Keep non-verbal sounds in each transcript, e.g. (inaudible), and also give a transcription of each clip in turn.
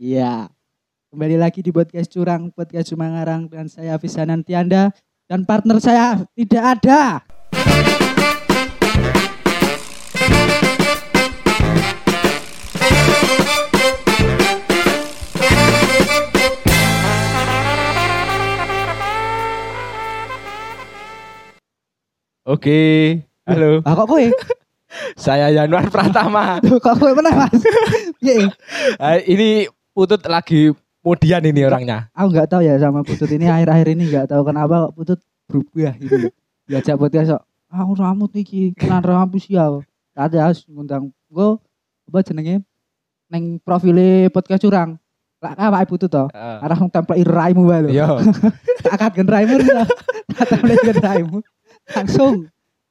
Iya. Kembali lagi di podcast curang, podcast Sumangarang dengan saya Fisanan Tianda dan partner saya tidak ada. Oke, halo. Ah kok kowe? Saya Januar Pratama. (laughs) Loh, kok kowe mana Mas? (laughs) Iya. Ah, ini Putut lagi kemudian ini orangnya. Aku nggak tahu ya sama Putut ini (laughs) akhir-akhir ini nggak tahu kenapa kok Putut berubah gitu. Diajak podcast kok, aku rambut iki, kelan rambut ya. Tadi harus ngundang gue apa jenenge neng profile podcast curang. Lah apa Putut to? Ah, Arah template raimu wae lho. Yo, Tak akat gen raimu lho. Tak template gen raimu. Langsung.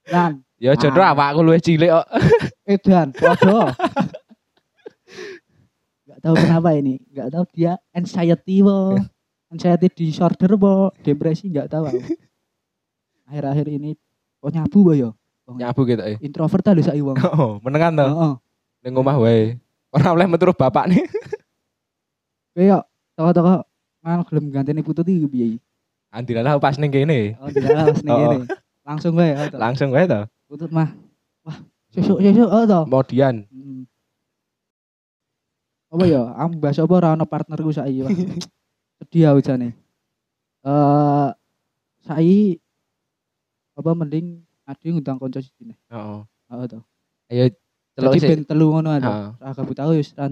Dan yo jodoh Ah. apa aku luwih cilik kok. (laughs) edan podo. (laughs) Gak tahu kenapa ini. Gak tahu dia anxiety wo. (laughs) Anxiety disorder wo, depresi gak tahu aku. Akhir-akhir ini kok nyabu wo yo. Nyabu gitu eh. Introvert ta lho sak wong. Oh, menengan to. Heeh. Ning omah wae. Ora oleh metu bapak nih. Yo toko-toko kan gelem ganteni putut iki piye? Andilah pas ning kene. Oh, tidak pas ning Oh. kene. Langsung wae oh. Langsung wae to. Putut mah. Wah, sesuk-sesuk oh toh. Kemudian Hmm. Apa ya? Aku bahas apa ora ono partnerku saiki, Pak. (laughs) Sedih aku jane. Eh saiki apa mending adi ngundang kanca sijine. heeh. Heeh to. Ayo Jadi sih. ben telu ngono. Heeh. Ora gabut aku wis ra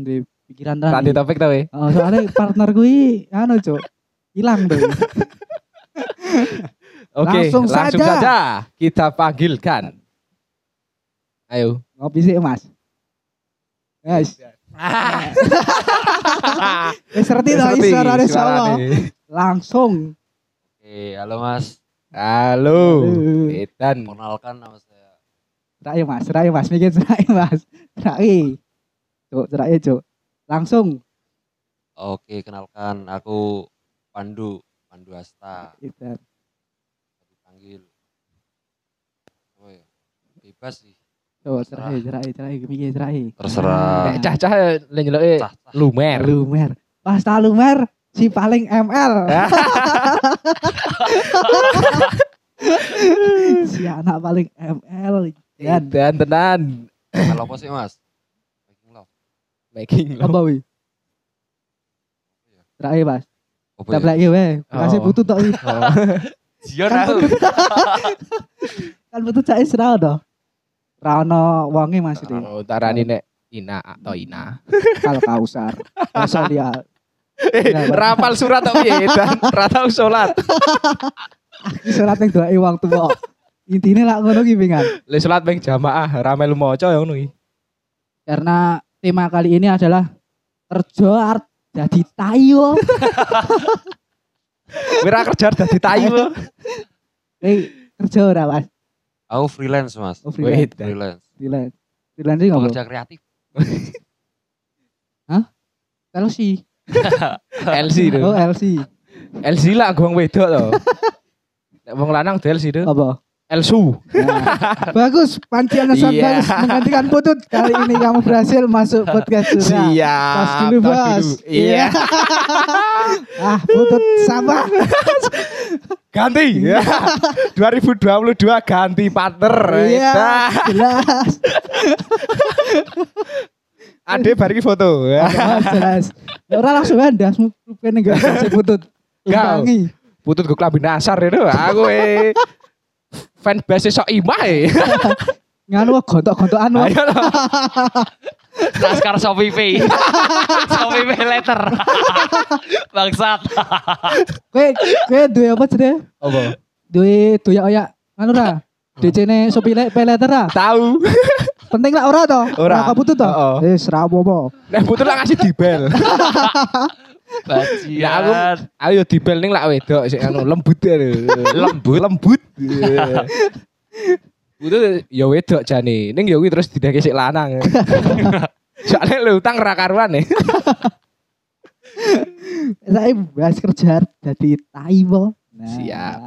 pikiran ra. Ranti topik to we. Oh, soalnya (laughs) partner gue anu, Cuk. Hilang tuh. Oke, Langsung langsung, saja. saja. kita panggilkan. Ayo. Ngopi sih, Mas. Guys, (laughs) wis ngerti to Ngerti suarane sapa. suarane. Langsung. Oke, halo Mas. Halo. Edan. Perkenalkan nama saya. Rai Mas, rai Mas, mikir rai Mas. Rai. Cuk, rai Cuk. Langsung. Oke, kenalkan aku Pandu, Pandu Asta. Gitu. Dipanggil apa ya? Bebas sih. Cuk, Terserah. rai, rai, rai, mikir rai. Terserah. Eh, cah-cah Cah, cah. lumer. Lumer. Pas tak lumer si paling ML. (laughs) si anak paling ML. Dan Edan tenan. Kalau apa sih Mas? Making love. Making love. apa wi? Rai Mas. Ya? lagi we. Kasih Oh. putu tok. (laughs) Oh. Kan aku. (laughs) Kan cak Israel to. Ra ono wonge Mas itu. Oh, tarani nek Ina atau Ina. (laughs) Kal kausar. Masa dia Eh, rapal surat tok piye Edan? Ra tau salat. iki salat ning doae wong tuwa. Intine lak ngono ki pingan. Le salat ping jamaah ra melu maca ya ngono. Karena tema kali ini adalah kerja art jadi tayo. (laughs) Kowe ra kerja dadi tayu. Eh kerja ora Mas? Aku freelance Mas. Oh, freelance. Wait. Freelance. Freelance. Freelance iki ngopo? Pekerja kreatif. LC. LC itu. Oh LC. LC lah gong wedok to. Nek (laughs) wong lanang del LC itu. Apa? Elsu. Nah, (laughs) bagus, pancian sangat Iya. bagus menggantikan putut. Kali ini kamu berhasil masuk podcast surya. Siap. Tos dulu bos. dulu. Iya. (laughs) ah putut sama. (laughs) Ganti. 2022 ganti partner. Iya, Dah. jelas. Ade bariki foto. Oh, jelas. Ya, Orang langsung ada, mungkin enggak kasih putut. Umpangi. Putut gue klambi nasar itu. Aku eh fan base sok imah eh. (laughs) Nganu. Ayo loh. (laughs) Naskar Shopee Pay. (laughs) Shopee Pay letter. Bangsat. Kowe kowe duwe apa jenenge? Apa? Duwe doyak oyak anu ra? DC-ne Shopee le- pay letter ra? Tahu. Penting lah ora to? Ora. kaputut to? Heeh. Wis ra apa-apa. Nek putut lah ngasih dibel. Bajian. Ya aku ayo dibel ning lak wedok sik anu lembut ya lho. Lembut, lembut. (laughs) Putut ya wedok jane. Ning ya kuwi terus didake sik lanang. (laughs) Soalnya lu utang ra karuan (laughs) ya. Saya bahas kerja jadi taiwo. Nah, Siap.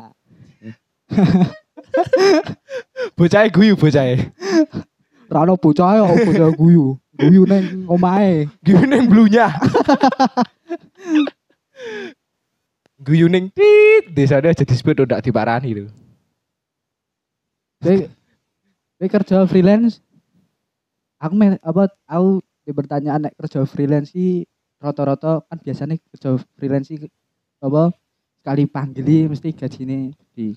Bocah guyu bocah. Rano bocah ya, bocah guyu. guyu neng omahe. Guyu ning blunya. Guyu ning tit, desane aja disebut udah diparani lho. Kowe kowe kerja freelance. Aku me, apa aku di pertanyaan nek kerja freelance sih rata-rata kan biasanya kerja freelance sih apa sekali panggili mesti gajine di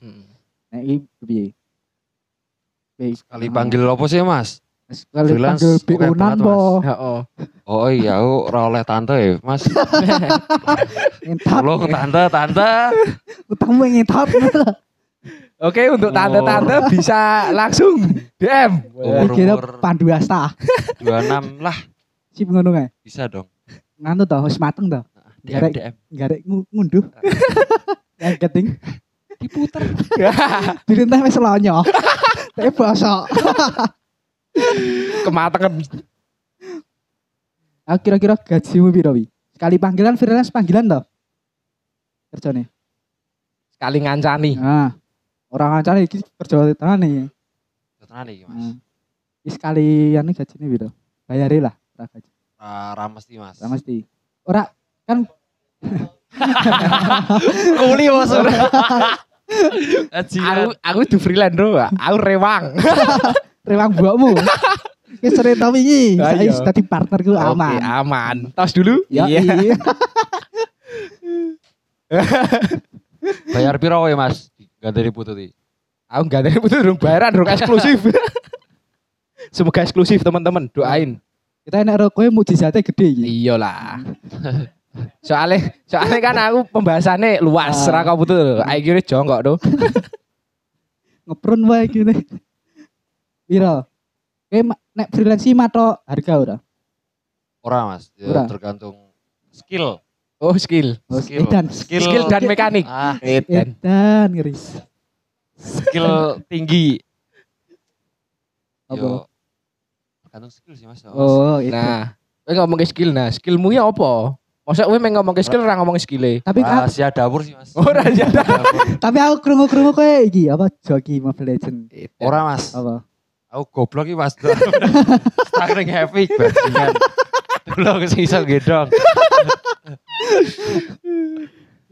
nek iki piye? Piye? Kali panggil apa sih mas? Sekali freelance panggil banget, po. Heeh. Oh iya, aku ora oleh tante ya mas. (laughs) Ngentot. Halo tante, tante. Utangmu ngentot. (laughs) Oke, untuk tante-tante bisa langsung DM. Umur- Kira pandu asta. 26 lah, Sip ngono kae. bisa dong. Nganu to wis mateng to. DM, Garek. DM. Garek ngu- ngunduh. (laughs) Yang keting Diputer. dirintah wis lonyo. Tapi bosok. Kematangan. Aku kira-kira gajimu piro wi? Sekali panggilan freelance panggilan toh? Kerjane. Sekali ngancani. Nah, orang ancane iki kerja tenan nih. Tenan iki mas. Nah. Iki sekali anu gajine piro? Bayare lah, ora gaji. Ra- Ra mesti mas. Ora mesti. Ora kan (laughs) Kuli (laughs) mas. Aku aku di freelance bro, aku rewang. (laughs) rewang buakmu. (laughs) Wis wingi, Ayo. saya wis dadi partnerku Oke, aman. aman. Tos dulu. Ya, Iya. iya. (laughs) Bayar piro wae mas? Ganti dipututi. Aku gak ada butuh dong bayaran dong eksklusif. (laughs) Semoga eksklusif teman-teman, doain. Kita enak rokoknya mujizatnya gede iki. Iyalah. Soalnya soalnya kan aku pembahasannya luas, Ah. ra kau. Ayo jongkok tuh. Ngeprun wae gini. Piro? Kayak ma- nek freelance iki matok harga ora? Ora mas, ya, Ora. tergantung skill. Oh skill, Oh, Skill. edan. Skill. skill dan mekanik. Ah, Edan. Edan ngeris. skill tinggi. Apa? Yo, tergantung skill sih mas. Mas. Oh, itu. Nah, kowe ngomong ke skill, nah skillmu ya apa? Masa kowe main ngomong ke skill ora ngomong skillnya? Tapi ka- Rahasia dapur sih mas. Ora ya. Dapur. tapi aku krungu-krungu kayak iki apa joki Mobile Legend. Ora mas. Apa? Aku goblok iki mas. (laughs) Starting heavy bajingan. Dulu sing iso gedong.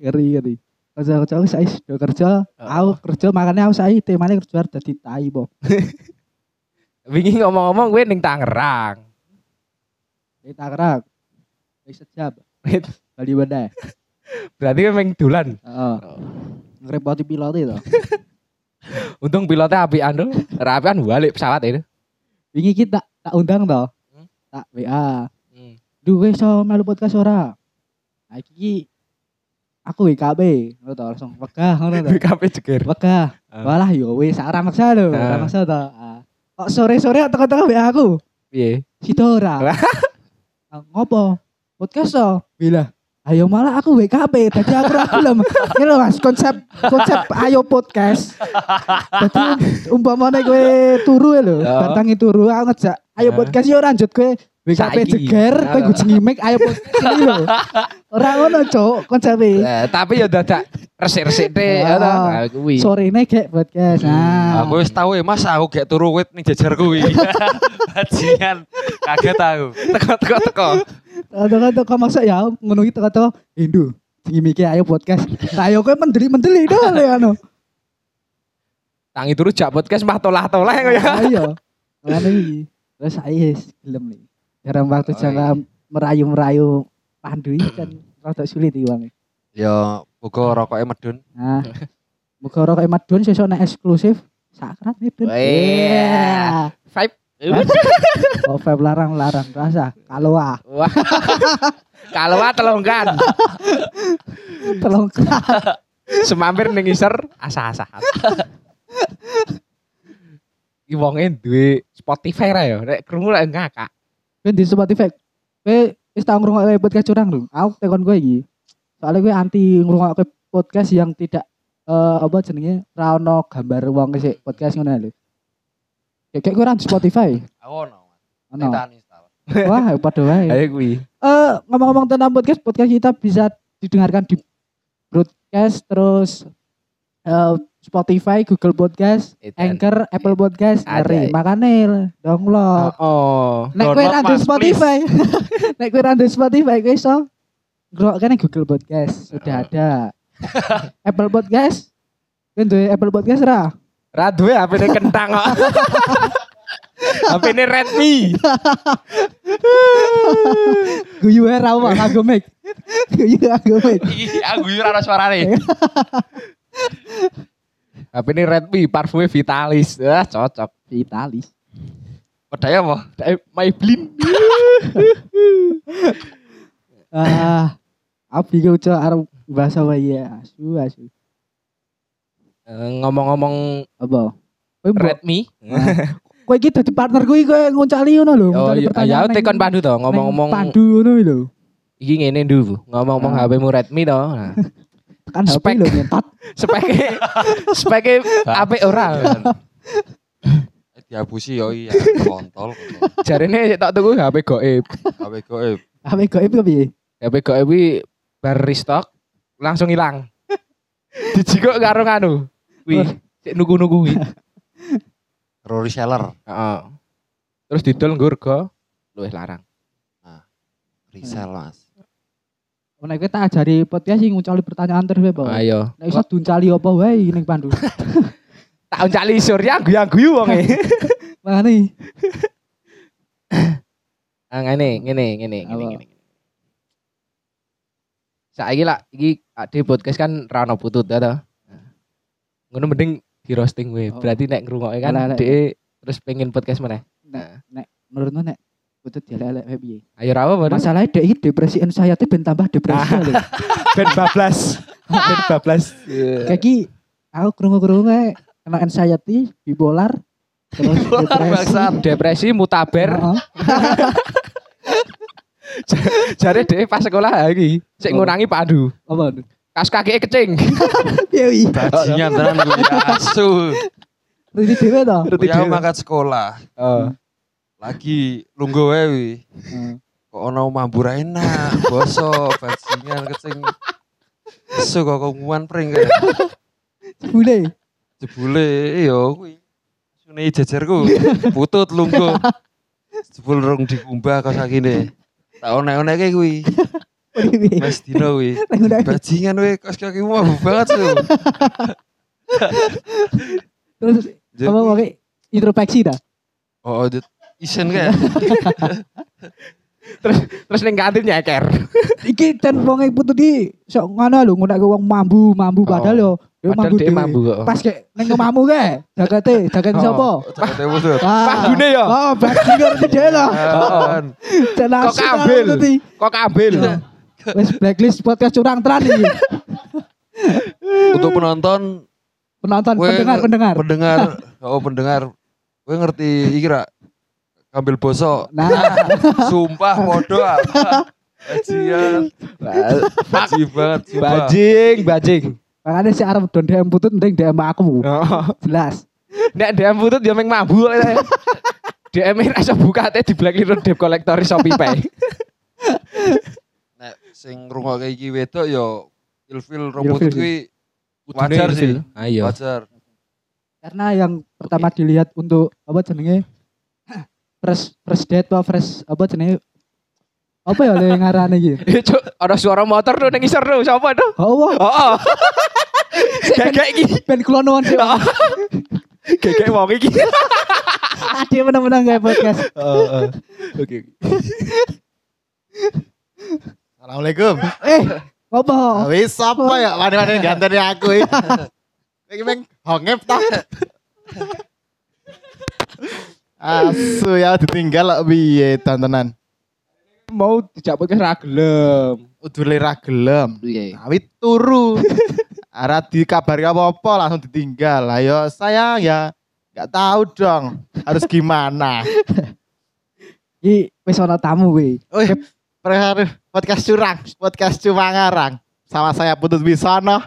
Ngeri ngeri. Kerja kerja aku saya sudah kerja. Aku kerja makanya aku saya temanya kerja dadi tai po. (laughs) Wingi ngomong-ngomong kowe ning Tangerang. Kita kerak. Wis sejam. Bali. Berarti kowe main dolan. Heeh. Ngerepoti pilot itu. (laughs) Untung pilotnya apian tuh. Ra apian balik pesawat itu. Wingi kita tak undang toh. Hmm? Tak WA. Duh wis iso melu podcast ora? Nah iki aku WKB, ngono to langsung wegah ngono to. BKP jeger. Wegah. Ah. Walah yo wis ora maksa lho, ora Ah. maksa to. Ah. Kok sore-sore teko-teko WA aku. Piye? Sido ora. Ah, Ngopo? Podcast to? Bila. Ayo malah aku WKP, tadi aku ora gelem. Ini lho Mas, konsep konsep ayo podcast. Dadi umpamane kowe turu ya lho, Ya. bantangi turu aku ngejak ayo Ya. podcast yo lanjut kowe WKP Saiki. jeger, kowe Ya. gujengi mic ayo podcast ini lho. Ora ngono, Cuk, konsepe. Eh, tapi ya dadak resik-resik deh. Ah. ya toh. Nah, kuwi. Sorene gek podcast. Nah. Aku wis tahu ya mas, aku gak turu wit ning jajarku iki. (laughs) Bajingan. Kaget aku. teko teko teko. Teko-teko kok maksud ya ngono iki teko-teko Hindu. Jengi mikir ayo podcast. Ayo kowe mendeli-mendeli dong ya anu. Tangi turu jak podcast mah tolah-tolah ya. Ayo. Ngene iki. Terus saya wis gelem nih. Jarang waktu Oh, jangka merayu-merayu pandu iki kan rada sulit iki Bang. Yo, muga rokoknya medun. Nah. Muga ora kaya Madun sesuk nek eksklusif sakrat Madun. Iya. Vibe. Oh, vape larang-larang rasa. Kalau ah, Wah. Kalau ah telongkan. tolong Semampir ning iser asa-asa. (laughs) Iki wonge duwe Spotify ra ya. Nek krungu lek ngakak. Kowe di Spotify. Kowe wis tau ngrungokke podcast curang lho. Aku tekon kowe iki. Soalnya kowe anti ngrungokke podcast yang tidak eh apa jenenge ra ono gambar wong sik podcast ngono lho. Ya kayak kowe di Spotify. Aku ono. Ono. Kita install. Wah, padha wae. Ayo kuwi. Eh ngomong-ngomong tentang podcast, podcast kita bisa didengarkan di broadcast terus eh Spotify, Google Podcast, Edan. Anchor, Apple Podcast, ngeri. Makane download. Oh. Nek kowe Download, ada Mas, Spotify, (laughs) nek kowe ada Spotify kowe iso ngrokokne Google Podcast, sudah ada. (laughs) Apple Podcast, kowe duwe Apple Podcast ra? Ra duwe HP-ne kentang kok. (laughs) HP-ne Redmi. Guyu ae ra apa kanggo mic. Guyu kanggo mic. Iki aku yo ora suarane. HP-ne Redmi, parfumnya Vitalis. Ah, cocok. Vitalis. Pedaya apa? Eh, Maybelline. (laughs) Ah, abi ku cok arep bahasa wae asu asu. Eh, Ngomong-ngomong Apa? Redmi. kowe iki dadi partner kuwi kowe ngoncali ngono lho, Oh iya, ya tekon pandu to, ngomong-ngomong pandu ngono lho. iki ngene ndu. Ngomong-ngomong Ah. HP-mu Redmi to. Nah, (laughs) Kan HP Spek. lho nyentot. (laughs) Speknya speknya apik ora. (laughs) Diabusi yo iya kontol. Jarene tak tuku HP goib. Kabeh goib. HP goib ku piye? HP goib iki bar restock langsung hilang. (laughs) Dijikok karo nganu. Wih, sik nuku-nuku kuwi. Pro reseller, Heeh. Terus didol nggo rega luwih larang. resell Mas. Nek kowe tak ajari podcast sing ngucali pertanyaan terus Pak. Ayo. Nek iso duncali apa wae ning pandu. (laughs) Tak uncali surya guyu-guyu wonge. Makane Ah ngene, ngene, ngene, ngene, ngene. Saiki lah iki ade podcast kan ra ono putut ya toh. Nah, Ngono mending di roasting we. Oh. Berarti nek ngrungokke kan dhek terus pengen podcast meneh. menurutmu nek Butut dialek wae piye? Ayo ra apa Masalahnya dek depresi anxiety ben tambah depresi lho. (laughs) Ben bablas. (laughs) Ben bablas. Kayak ki aku krungu-krungu kena anxiety, bipolar, terus (laughs) Bipolar, depresi. Depresi mutaber. Heeh. Jare dhek pas sekolah iki sik Oh. ngurangi pandu. Apa? Kas kakeke kecing. Piye? Bajingan tenan asu. Rudi dhewe to. Ya dhewe. mangkat sekolah. Oh. Lagi lungguh wae wi. Heeh. Kok ono mambur enak, boso, bajingan kecing. Asu kok kumuan pring kae. Bule. Jebule yo kuwi. Sune jejerku putut lungguh. Jebul rong dikumbah kok sakine. Tak onek-oneke kuwi. Mas dino ae. Bajingan we kos kaki mau banget su. Terus apa mau introspeksi dah? Oh, dit isen kayak. (laughs) Terus ning kantin nyeker. (laughs) Iki ten wong e putu di sok ngono lho ngunak wong mambu, mambu padahal yo yo Padahal mambu dhewe. mambu kok. Pas kayak ning omamu kae, jakete, jaket Oh. sapa? Cakete putut. Ah. Pambune yo. Oh, bajingan iki dhewe lho. (laughs) Jelas. Kok kambil? Kok kambil? Wes blacklist podcast curang tenan iki. Untuk penonton, Penonton, pendengar, pendengar. pendengar, oh pendengar, gue ngerti iki ra? Kambil boso, Nah, (laughs) sumpah podo apa? Bajingan, baji banget, sumpah. Bajing, bajing. makanya si Arab don DM putut mending DM aku. Oh. Jelas. Nek DM putut ya meng mambu kok. DM e rasa buka teh di blacklist debt collector Shopee Pay. Nek sing ngrungokke iki wedok yo ilfil Ilfil rumput kuwi wajar sih, Ayo. wajar. Karena yang pertama dilihat untuk apa jenenge fresh fresh date apa fresh apa jenenge apa ya le ngarane iki? (laughs) Cuk, ada suara motor tuh nang isor tuh, siapa tuh? Oh, Oh, oh. Kayak iki. ben klonoan sih. Kayak wong iki. (laughs) Ade menang-menang kayak podcast. Oke. Assalamualaikum. Eh, apa? Wis apa ya wani-wani gantene aku iki. (laughs) Iki meng hongep ta. Asu ya ditinggal kok piye tontonan. Mau dijak podcast ra gelem. Udule ra gelem. Piye? Tapi turu. (laughs) Ara dikabari apa-apa langsung ditinggal. Ayo sayang ya nggak tahu dong harus gimana. (laughs) Iki wis ana tamu we. Perhari podcast curang, podcast cuma ngarang. Sama saya Putut Wisono.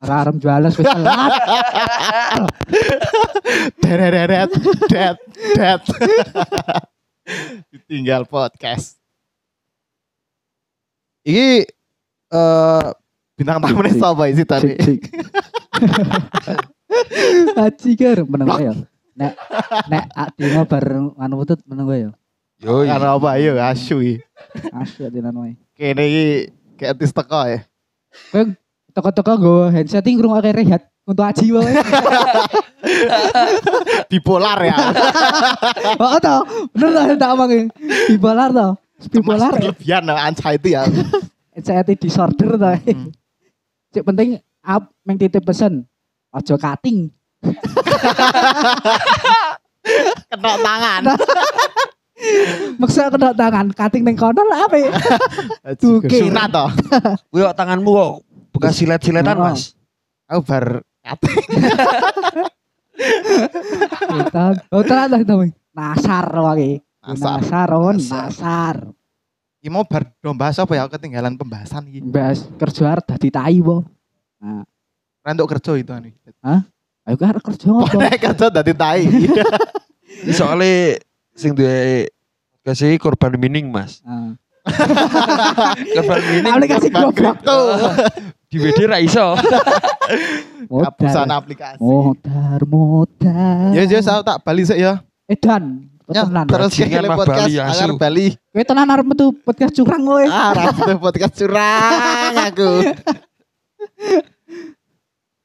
Ora arem jualan wis telat. (laughs) Deret, det, det. Ditinggal podcast. Iki eh bintang tamu ini siapa sih tadi? Haji ker meneng ya. Nek nek adine bareng anu putut meneng ya. Yo, Karena apa ayo asu iki. Asyik atinan wae. Kene iki kayak artis teko ya. Kowe teko-teko nggo headset iki ngrungokne rehat untuk aji wae. (laughs) Bipolar ya. (laughs) Oh to, bener lah tak omongi. Bipolar to. Bipolar. Berlebihan no, anxiety ya. (laughs) Anxiety disorder to. Cek penting up meng titip pesen. Ojo cutting. Kena tangan. Maksa kena tangan, cutting ning kono lah apa ya? Tuh. Sunat toh. Kuwi kok tanganmu kok bekas silet-siletan, Oh. Mas. Aku bar. Kita, oh lah itu. Nasar wae. Nasar. On, Nasar. nasar. Iki mau bar do bahas apa ya ketinggalan pembahasan iki. Bahas kerja arep dadi tai po. Nah, Rentuk kerja itu anu. ayo kan kerja apa? Nek kerja dadi tai. (laughs) Ini soalnya sing duwe kasih korban mining, Mas. Nah. (laughs) Korban mining Aplikasi korban goblok kripto. Di WD ra iso. (laughs) Kapusan aplikasi. modar, modar. Ya ya saya tak bali sik ya. Edan. Ya, Tenan. terus ke mah podcast Bali, asu. agar Bali. Kowe tenan arep metu podcast curang kowe. Ah, rasa podcast curang aku.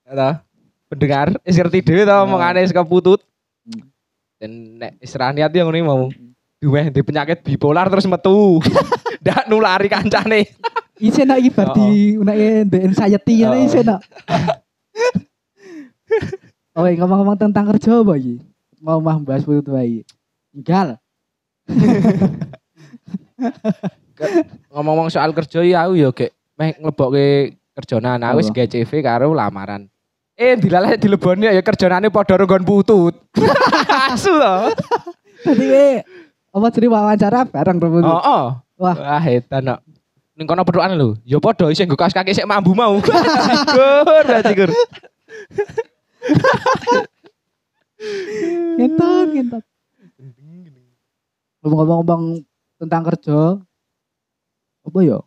Ada pendengar wis ngerti dhewe to omongane saka putut. Hmm. Dan nek istirahat niat yang ngene mau. Duwe di penyakit bipolar terus metu. (laughs) Ndak nulari kancane. Isi nak iki bar di unake the anxiety ya Oh. isi nak. (laughs) Oh, iya, ngomong-ngomong tentang kerja apa iki? Mau mah bahas putut wae. Enggak. (laughs) Ngomong-ngomong soal kerja ya aku ya gek meh nglebokke kerjaan aku wis Apa? gawe CV karo lamaran. Eh dilalah dileboni ya kerjanane padha renggon putut. (laughs) Asu to. Tadi apa jadi wawancara bareng putut. Oh, oh. Wah. Wah, edan kok. Ning kono pedokan lho. Ya padha isih nggo kaos kaki sik mambu mau. (laughs) Cikur, cikur. Ngentot, ngentot. Ngomong-ngomong tentang kerja, apa ya?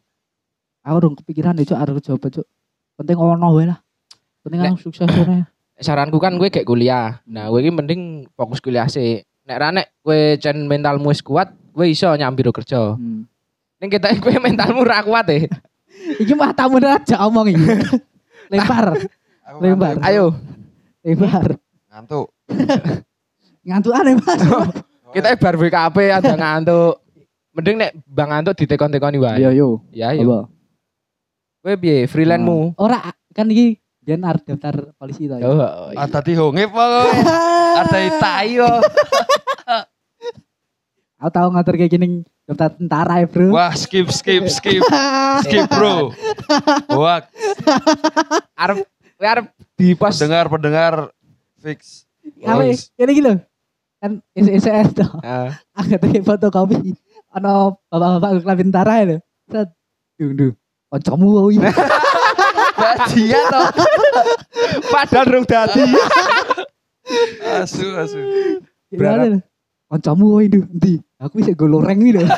Aku dong kepikiran deh, Cuk, ada kerja apa, Cuk. Penting ono wae lah. Penting kan sukses ora. Saranku kan gue kayak kuliah. Nah, gue ini mending fokus kuliah sih. Nek ra nek gue cen mentalmu wis kuat, gue iso nyambi kerja. Hmm. Ning kita gue mentalmu ra kuat eh. (laughs) Iki mah tamu aja omong iki. (laughs) Lempar, Lempar. Ayo, lempar. Ngantuk. (laughs) Ngantuk aneh Mas. kita bar BKP ada ngantuk. Mending nek bang ngantuk ditekon-tekoni wae. Yo yo. Ya, yo. Gue piye freelance-mu? Ora kan iki jan arep daftar polisi to. ya. Oh, Ada di hongep kok. Ada tai kok. Aku tahu ngatur kayak gini daftar tentara ya, Bro. Wah, skip skip skip. Skip, Bro. Wah, arep gue arep di pos pendengar-pendengar fix. Kali Voice. ini gitu. Kan SSS tuh. Ah, Aku tuh fotokopi. Ono bapak-bapak kelas tentara itu. Set. Dung dung. Kancamu kuwi. Bajingan to. Padahal rung dadi. (laughs) Asu asu. Berharap- Kancamu kuwi ndu endi? Aku bisa go loreng iki lho.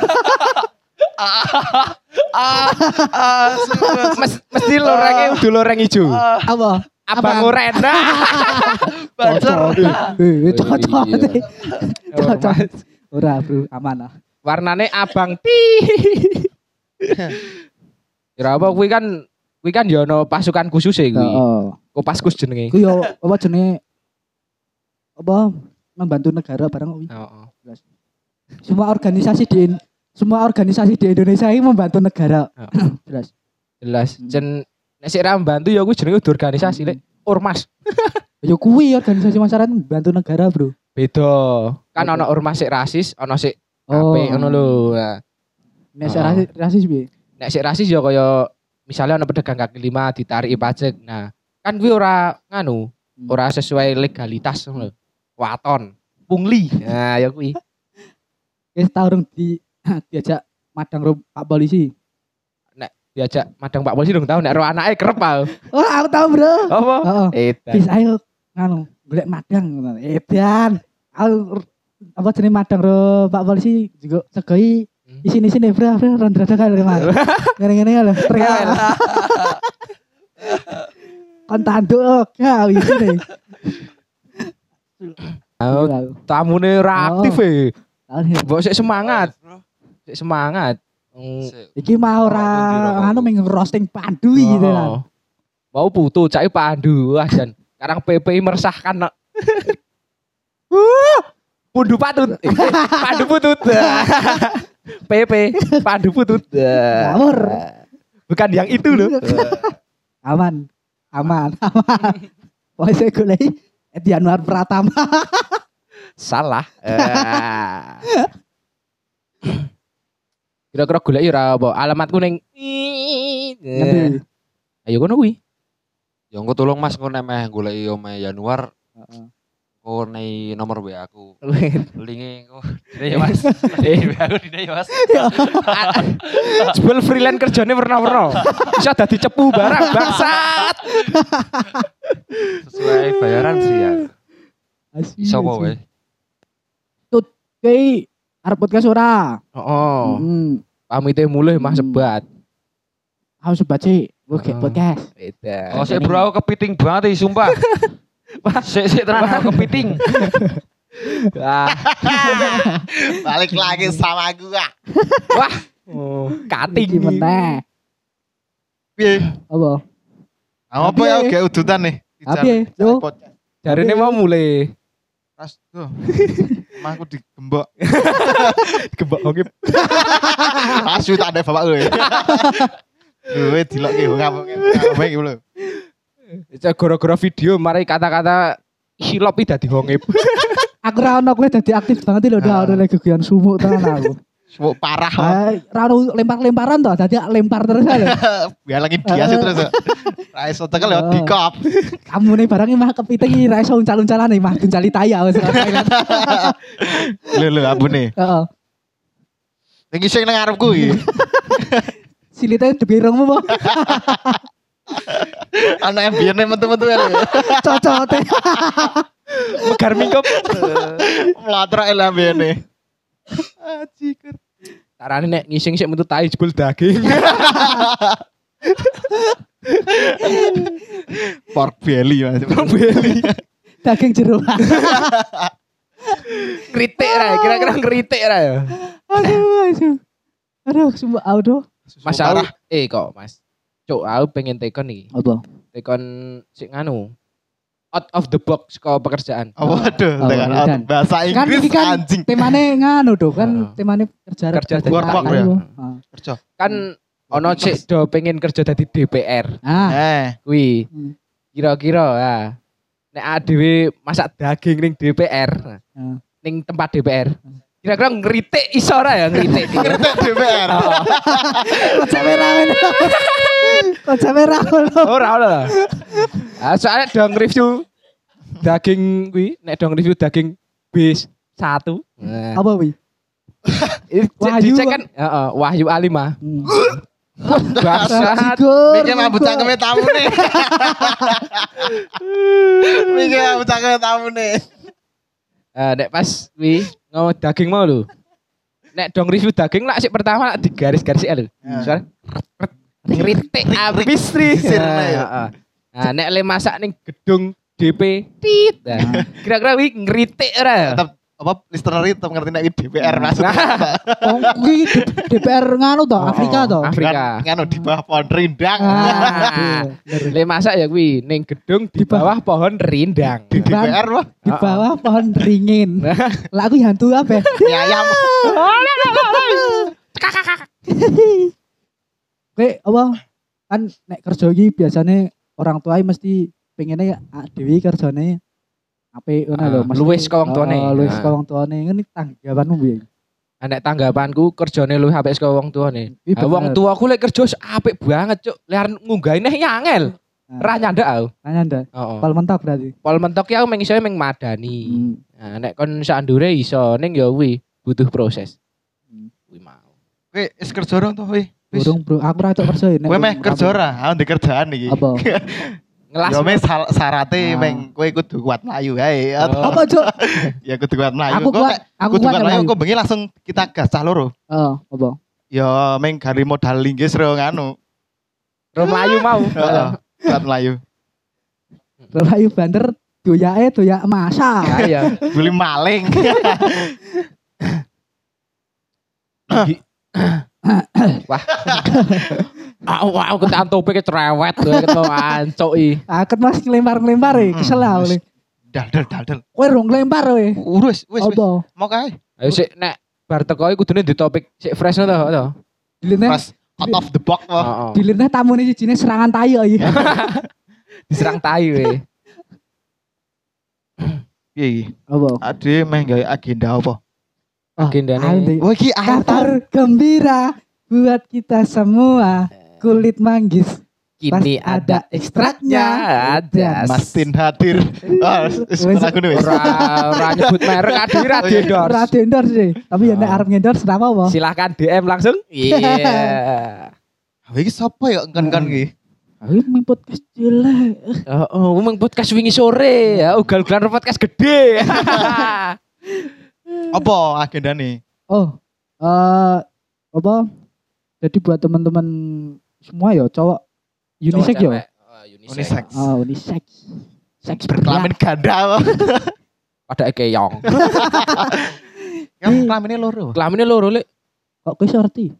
Asu asu. Mes, mesti lorengnya udah loreng hijau. Apa? Abang Uren. Bacor. Eh, eh, cocok. iya. Cocok. Ora, Bro, aman lah. Warnane abang ti. Kira (laughs) apa kuwi kan kuwi kan ya ono pasukan khusus e kuwi. Heeh. Kopaskus jenenge. Ku yo apa jenenge apa membantu negara bareng kuwi. Heeh. Semua organisasi di semua organisasi di Indonesia ini membantu negara. Heeh. (clears throat) Jelas. Jelas. Hmm. Jen nek sik ra mbantu ya kuwi jenenge organisasi lek ormas. (laughs) Ya kuwi organisasi masyarakat membantu negara, Bro. Beda. Kan ono ormas sik rasis, ono sik Oh. apik ngono lho. Nah, Nek Oh. saya rasis, rasis piye? nek sik rasis ya kaya misalnya ono pedagang kaki lima ditarik pajak. Nah, kan kuwi ora nganu, Hmm. ora sesuai legalitas ngono. Waton, pungli. Nah, ya kuwi. (laughs) Wis tau dong di diajak madang ro Pak polisi. Diajak madang Pak Polisi dong tahu nek ro anake kerep aku. Oh, aku tahu, Bro. Apa? Heeh. Edan. Bis ayo nganu golek madang. Edan. Aku apa jenenge madang ro Pak polisi juga segoi Hmm. isini sini bro bro ronda ronda kali kemarin ngene ngene lho terkenal (laughs) kon tanduk oh kau isine (laughs) Oh, Iya, tamune ora aktif e. tahu nih. Mbok sik semangat, sik semangat. Mm, Iki mau ora anu ming roasting pandu gitu oh. kan. Mau putu cai pandu wah jan. Sekarang PPI meresahkan nak. (laughs) Pundu patut. (laughs) Eh, Pandu putut. (laughs) PP Pandu putut. Ngawur. Bukan yang itu loh. Aman. Aman, aman. Saya golek Edi Anwar Pratama. (laughs) Salah. Eh. (laughs) Kira-kira golek ora apa? Alamatku ning Ngerti? Ayo kono kuwi. Ya engko tolong Mas engko nek meh goleki omahe Januar Heeh. Engko nei nomor WA aku. Linke engko dine ya Mas. (laughs) Eh WA aku dine ya Mas. (laughs) Jebul freelance kerjane werna-werna. Bisa dadi cepu barang bangsat. (laughs) Sesuai bayaran sih ya. Asyik, Iso apa asyik. wae. Kayak arep podcast ora? Oh, Hmm. pamite mulih Mas Hmm. sebat. Aku sebat sih, Oh. podcast. Beda. Oh, sik bro aku kepiting banget sumpah. Sik sik tenan aku kepiting. Ah, (laughs) Balik lagi sama gua. wah. Oh, kating. Meneh. Piye? Apa? Apa ya kayak udutan nih? Tapi, yo. Podcast. Jarine mau mulai. Ras tuh. Mah aku digembok. Kebak ngip. Asu tak ada bapak gue. (laughs) Gue dilok ki ngapa ngapa iki lho. (laughs) Gara-gara video mari kata-kata silop iki dadi ngip. (laughs) Aku ra ono kowe dadi aktif banget lho Ah. udah udah kegiatan sumuk tenan aku. Semua parah. Ah, ra ono lempar-lemparan toh, dadi lempar terus (laughs) aja. Biar lagi biasa terus. Ra iso tekel ya Ah. dikop. Kamu nih barangnya mah kepiting iki ra iso uncal-uncalan nih mah uncali taya wis. Lho lho abune. Heeh. Iki sing nang ngarepku iki. Silite po. Anak yang biyen metu-metu ya. Cocote. Megar mingkup. Melatrok ya ambene. Carane nek ngising sik metu tai jebul daging. Pork belly Mas. Daging jeroan. Kritik ra, kira-kira ngritik ra ya. Aduh, aduh. Aduh, sumpah auto. Mas aku, eh kok Mas. Cuk, aku pengen tekon iki. Apa? Tekon sik nganu. Out of the box kok pekerjaan. Oh, waduh, Apa, dengan Dan? bahasa Kan Inggris iki kan anjing. temane nganu do kan Heeh. temane kerja Kerja kerja work-work ayo. ya? Heeh. Kerja. Kan ono sik do pengen kerja dadi DPR. Ah, Eh, Kuwi. Hmm. Kira-kira ya. Nek adewe masak daging ning DPR. Heeh. Ning tempat DPR. Kira-kira ngeritik iso ora ya ngeritik. ngerti DPR. sampe (laughs) ramen. (laughs) Kok sampe ramen. Ora ora. Ah soalnya dong review daging kuwi, nek dong review daging bis satu. Nah, Apa wi? (laughs) Wahyu, dicek kan, heeh, Wahyu Alimah. Hmm. Bangsat. Mikir mah bocah keme tamu nih. (laughs) Mikir mah bocah keme tamu nih. Eh, nek pas kuwi ngomong daging mau lho. Nek dong review daging lah sik pertama lah digaris-garis ya lho. Ya. Soalnya ngeritik abis Nah, nah, ya. heeh. Nah, nek le masak ning gedung DP tit. Nah, kira-kira kuwi ngeritik ora ya? Tetap apa listener itu ngerti nek DPR maksudnya. (laughs) Oh, kuwi DPR nganu toh, Afrika toh. Afrika. Kan di bawah pohon rindang. Ah. (laughs) Le masak ya kuwi ning gedung di bawah- pohon rindang. Di DPR wah. Di bawah pohon ringin. Lah aku hantu apa? Mie ayam. Kowe apa? Kan nek kerja iki biasane orang tua mesti pengennya dewi kerjane apik ngono lho. Ah, mesti- luwes ka wong tuane. Oh, Luwes Ah. ka wong tuane. Ngene tanggapanmu piye? Ah, Nek tanggapanku kerjane luwih apik saka wong tuane. Iya, Ah, Wong tuaku lek kerja apik banget, Cuk. Lek arep ngunggah neh nyangel. Ah. Ra nyandak aku. Nanya ndak? Heeh. Pal mentok berarti. Pol mentok ya aku meng iso meng madani. Hmm. Nah, nek kon sandure iso ning ya kuwi butuh proses. Hmm. Kuwi mau. Kowe wis kerja dong tuh, wih. Burung bro, aku ra cocok kerja. nek Kowe meh kerja ora? Aku ndek kerjaan iki. Apa? (laughs) Ngelas. Ya meh syarate Ah. meng kowe kudu kuat melayu. Oh. Apa, Cuk? (laughs) Ya kudu kuat melayu. Aku kuat, aku kudu kuat melayu melayu. kok bengi langsung kita gas cah loro. Oh, apa? Ya meng gari modal linggis ro nganu. Ro mlayu mau. (laughs) Heeh. Kuat melayu. Melayu banter doyake doyak masa. Ya iya. Beli maling. Wah. Aku aku ketan topik cerewet tuh ketemu ancok i. Aket Mas ngelempar-ngelempar e, kesel lah oleh. Dal dal dal dal. Kowe rong ngelempar we. Urus wis wis. Apa? Mau kae. Ayo sik nek bar teko iki kudune di topik sik fresh to to. Dilirne Pas out of the box wah. Heeh. dilirne tamune sijine serangan tai kok iki. (laughs) Diserang tai we. Piye iki? Apa? Ade meh gawe agenda apa? Agendane. Ah, Oh iki akhir tahun. Kabar gembira buat kita semua. Kulit manggis. Kini Pas ada ada ekstraknya. Ada. Mastin hadir. (laughs) Ah, wis Wis. lagu wis. Ora ora nyebut merek Oh, (laughs) iya. endorse. Ora endorse sih. Tapi ya nek Ah. arep endorse apa apa? Silahkan DM langsung. Iya. (laughs) Ah, Iki sapa ya kan-kan iki? Ayo main podcast jelek. Oh, oh, ngomong podcast wingi sore ya, ugal-ugalan podcast gede. Apa agendane? Oh, eh apa? Jadi buat teman-teman semua ya cowok unisex ya. Oh, Unisex. Oh, unisex. Seks Berkelamin ganda. (laughs) Pada ekeyong. Yang (laughs) kelamine loro. Kelamine loro lek. Kok kowe ngerti?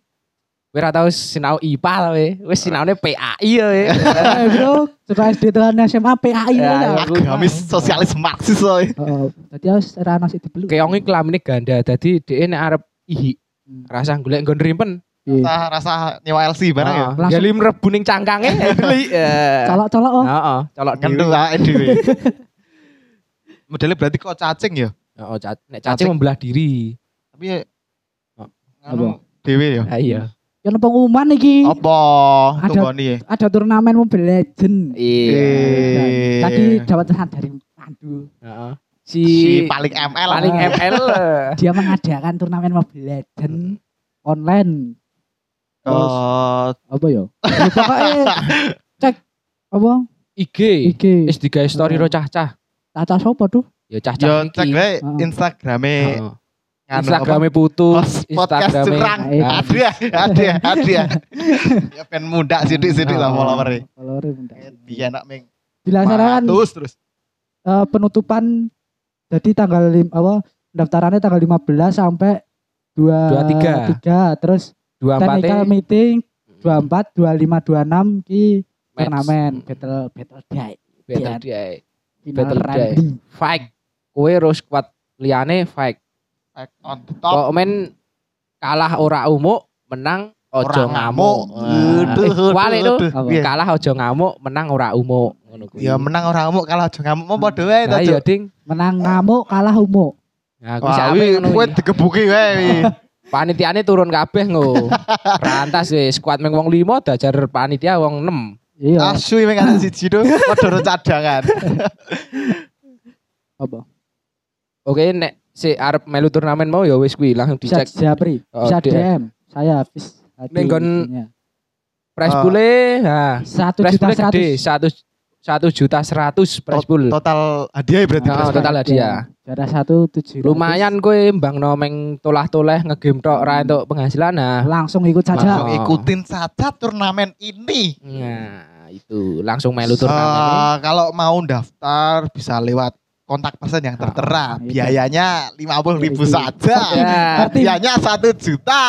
Ora tau sinau IPA lah we. Wis sinaune PAI ya we. Eh bro, sekolah SD tekan SMA PAI Ya, ya. ya. Agamis sosialis marxis woy. Oh, tadi harus era nasi dibelu. Keong iki kelamine ganda. Dadi dhek nek arep ihi. Hmm. Rasa golek nggon rimpen. Iya. Rasa rasa nyewa LC barang ya. Heeh. Langsung- Gali mrebu ning cangkange beli. (laughs) Colok-colok oh. Heeh, colok dhewe. dhewe. (laughs) Modelnya berarti kok cacing ya. Heeh, ca- nek cacing membelah diri. Tapi ya dhewe ya. Ah, iya. Yang pengumuman iki Apa? Ada- ada turnamen Mobile Legend. Iya. Eh. Tadi dapat pesan dari Pandu. Heeh. Si, Si paling ML. paling. ML. (laughs) Dia mengadakan turnamen Mobile Legend online. Terus Oh, apa ya? Ya, Pokoknya (laughs) cek apa? IG. IG. Wis digawe story ro cah-cah. Tata sopo tuh? Ya cah-cah yo iki. cek wae Heeh. Instagrame Instagrame apa? putus, podcast Instagrame. curang. Ada (laughs) ya, ada ya, ada ya. Ya pen muda sidik-sidik lah Oh. follower Kalau bentar. Dia enak meng. Dilaksanakan Terus terus. eh, penutupan jadi tanggal lim, apa pendaftarannya tanggal 15 sampai 23. 23 terus 24 technical meeting 24 25 26 ki Match. turnamen battle battle day Battle Iya. Day. Battle day. Fight. Kowe harus kuat liyane fight. Back on the top. Kok men kalah ora umuk, menang ojo ngamuk. Aduh, Eh, Wale? Iya. Kalah ojo ngamuk, menang ora umuk. Ngono kuwi. Ya menang orang ngamuk kalah aja ngamuk mau padha wae to. iya, Cuk. Ding. menang ngamuk kalah umuk Nah, kuwi Wah, sampe kowe kuwi. digebuki wae. (laughs) Panitiane turun kabeh ngo. Rantas wis squad meng wong 5 dajar panitia wong 6. iya Asu meng ada siji tuh padha cadangan. apa Oke, nek si arep melu turnamen mau ya wis kuwi langsung bisa dicek japri Oh, bisa DM. DM saya Hafiz Hadi Ning prize Ah. pool satu prize juta pool gede seratus 1 1 juta 100 prize pool. Total hadiah ya berarti. Nah, Bros. total hadiah. juara satu tujuh Lumayan kowe mbangno meng tolah-toleh ngegame tok ra entuk penghasilan nah. langsung ikut saja Langsung ikutin saja turnamen ini. Nah, itu langsung melu turnamen. Eh, kalau mau daftar bisa lewat kontak person yang tertera. Ah, itu. Biayanya lima puluh ribu Itu. saja. Ya. Hadiahnya satu juta.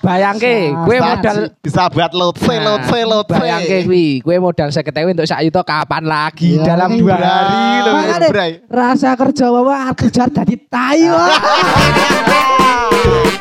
Bayangke, (laughs) kowe Bisa. modal bisa buat load Nah, load load Bayangke kuwi, kowe modal 50.000 untuk sak juta kapan lagi Ya, dalam ini dua Hari hari loh. Makanya- rasa kerja bawa kerja dari tayo (laughs)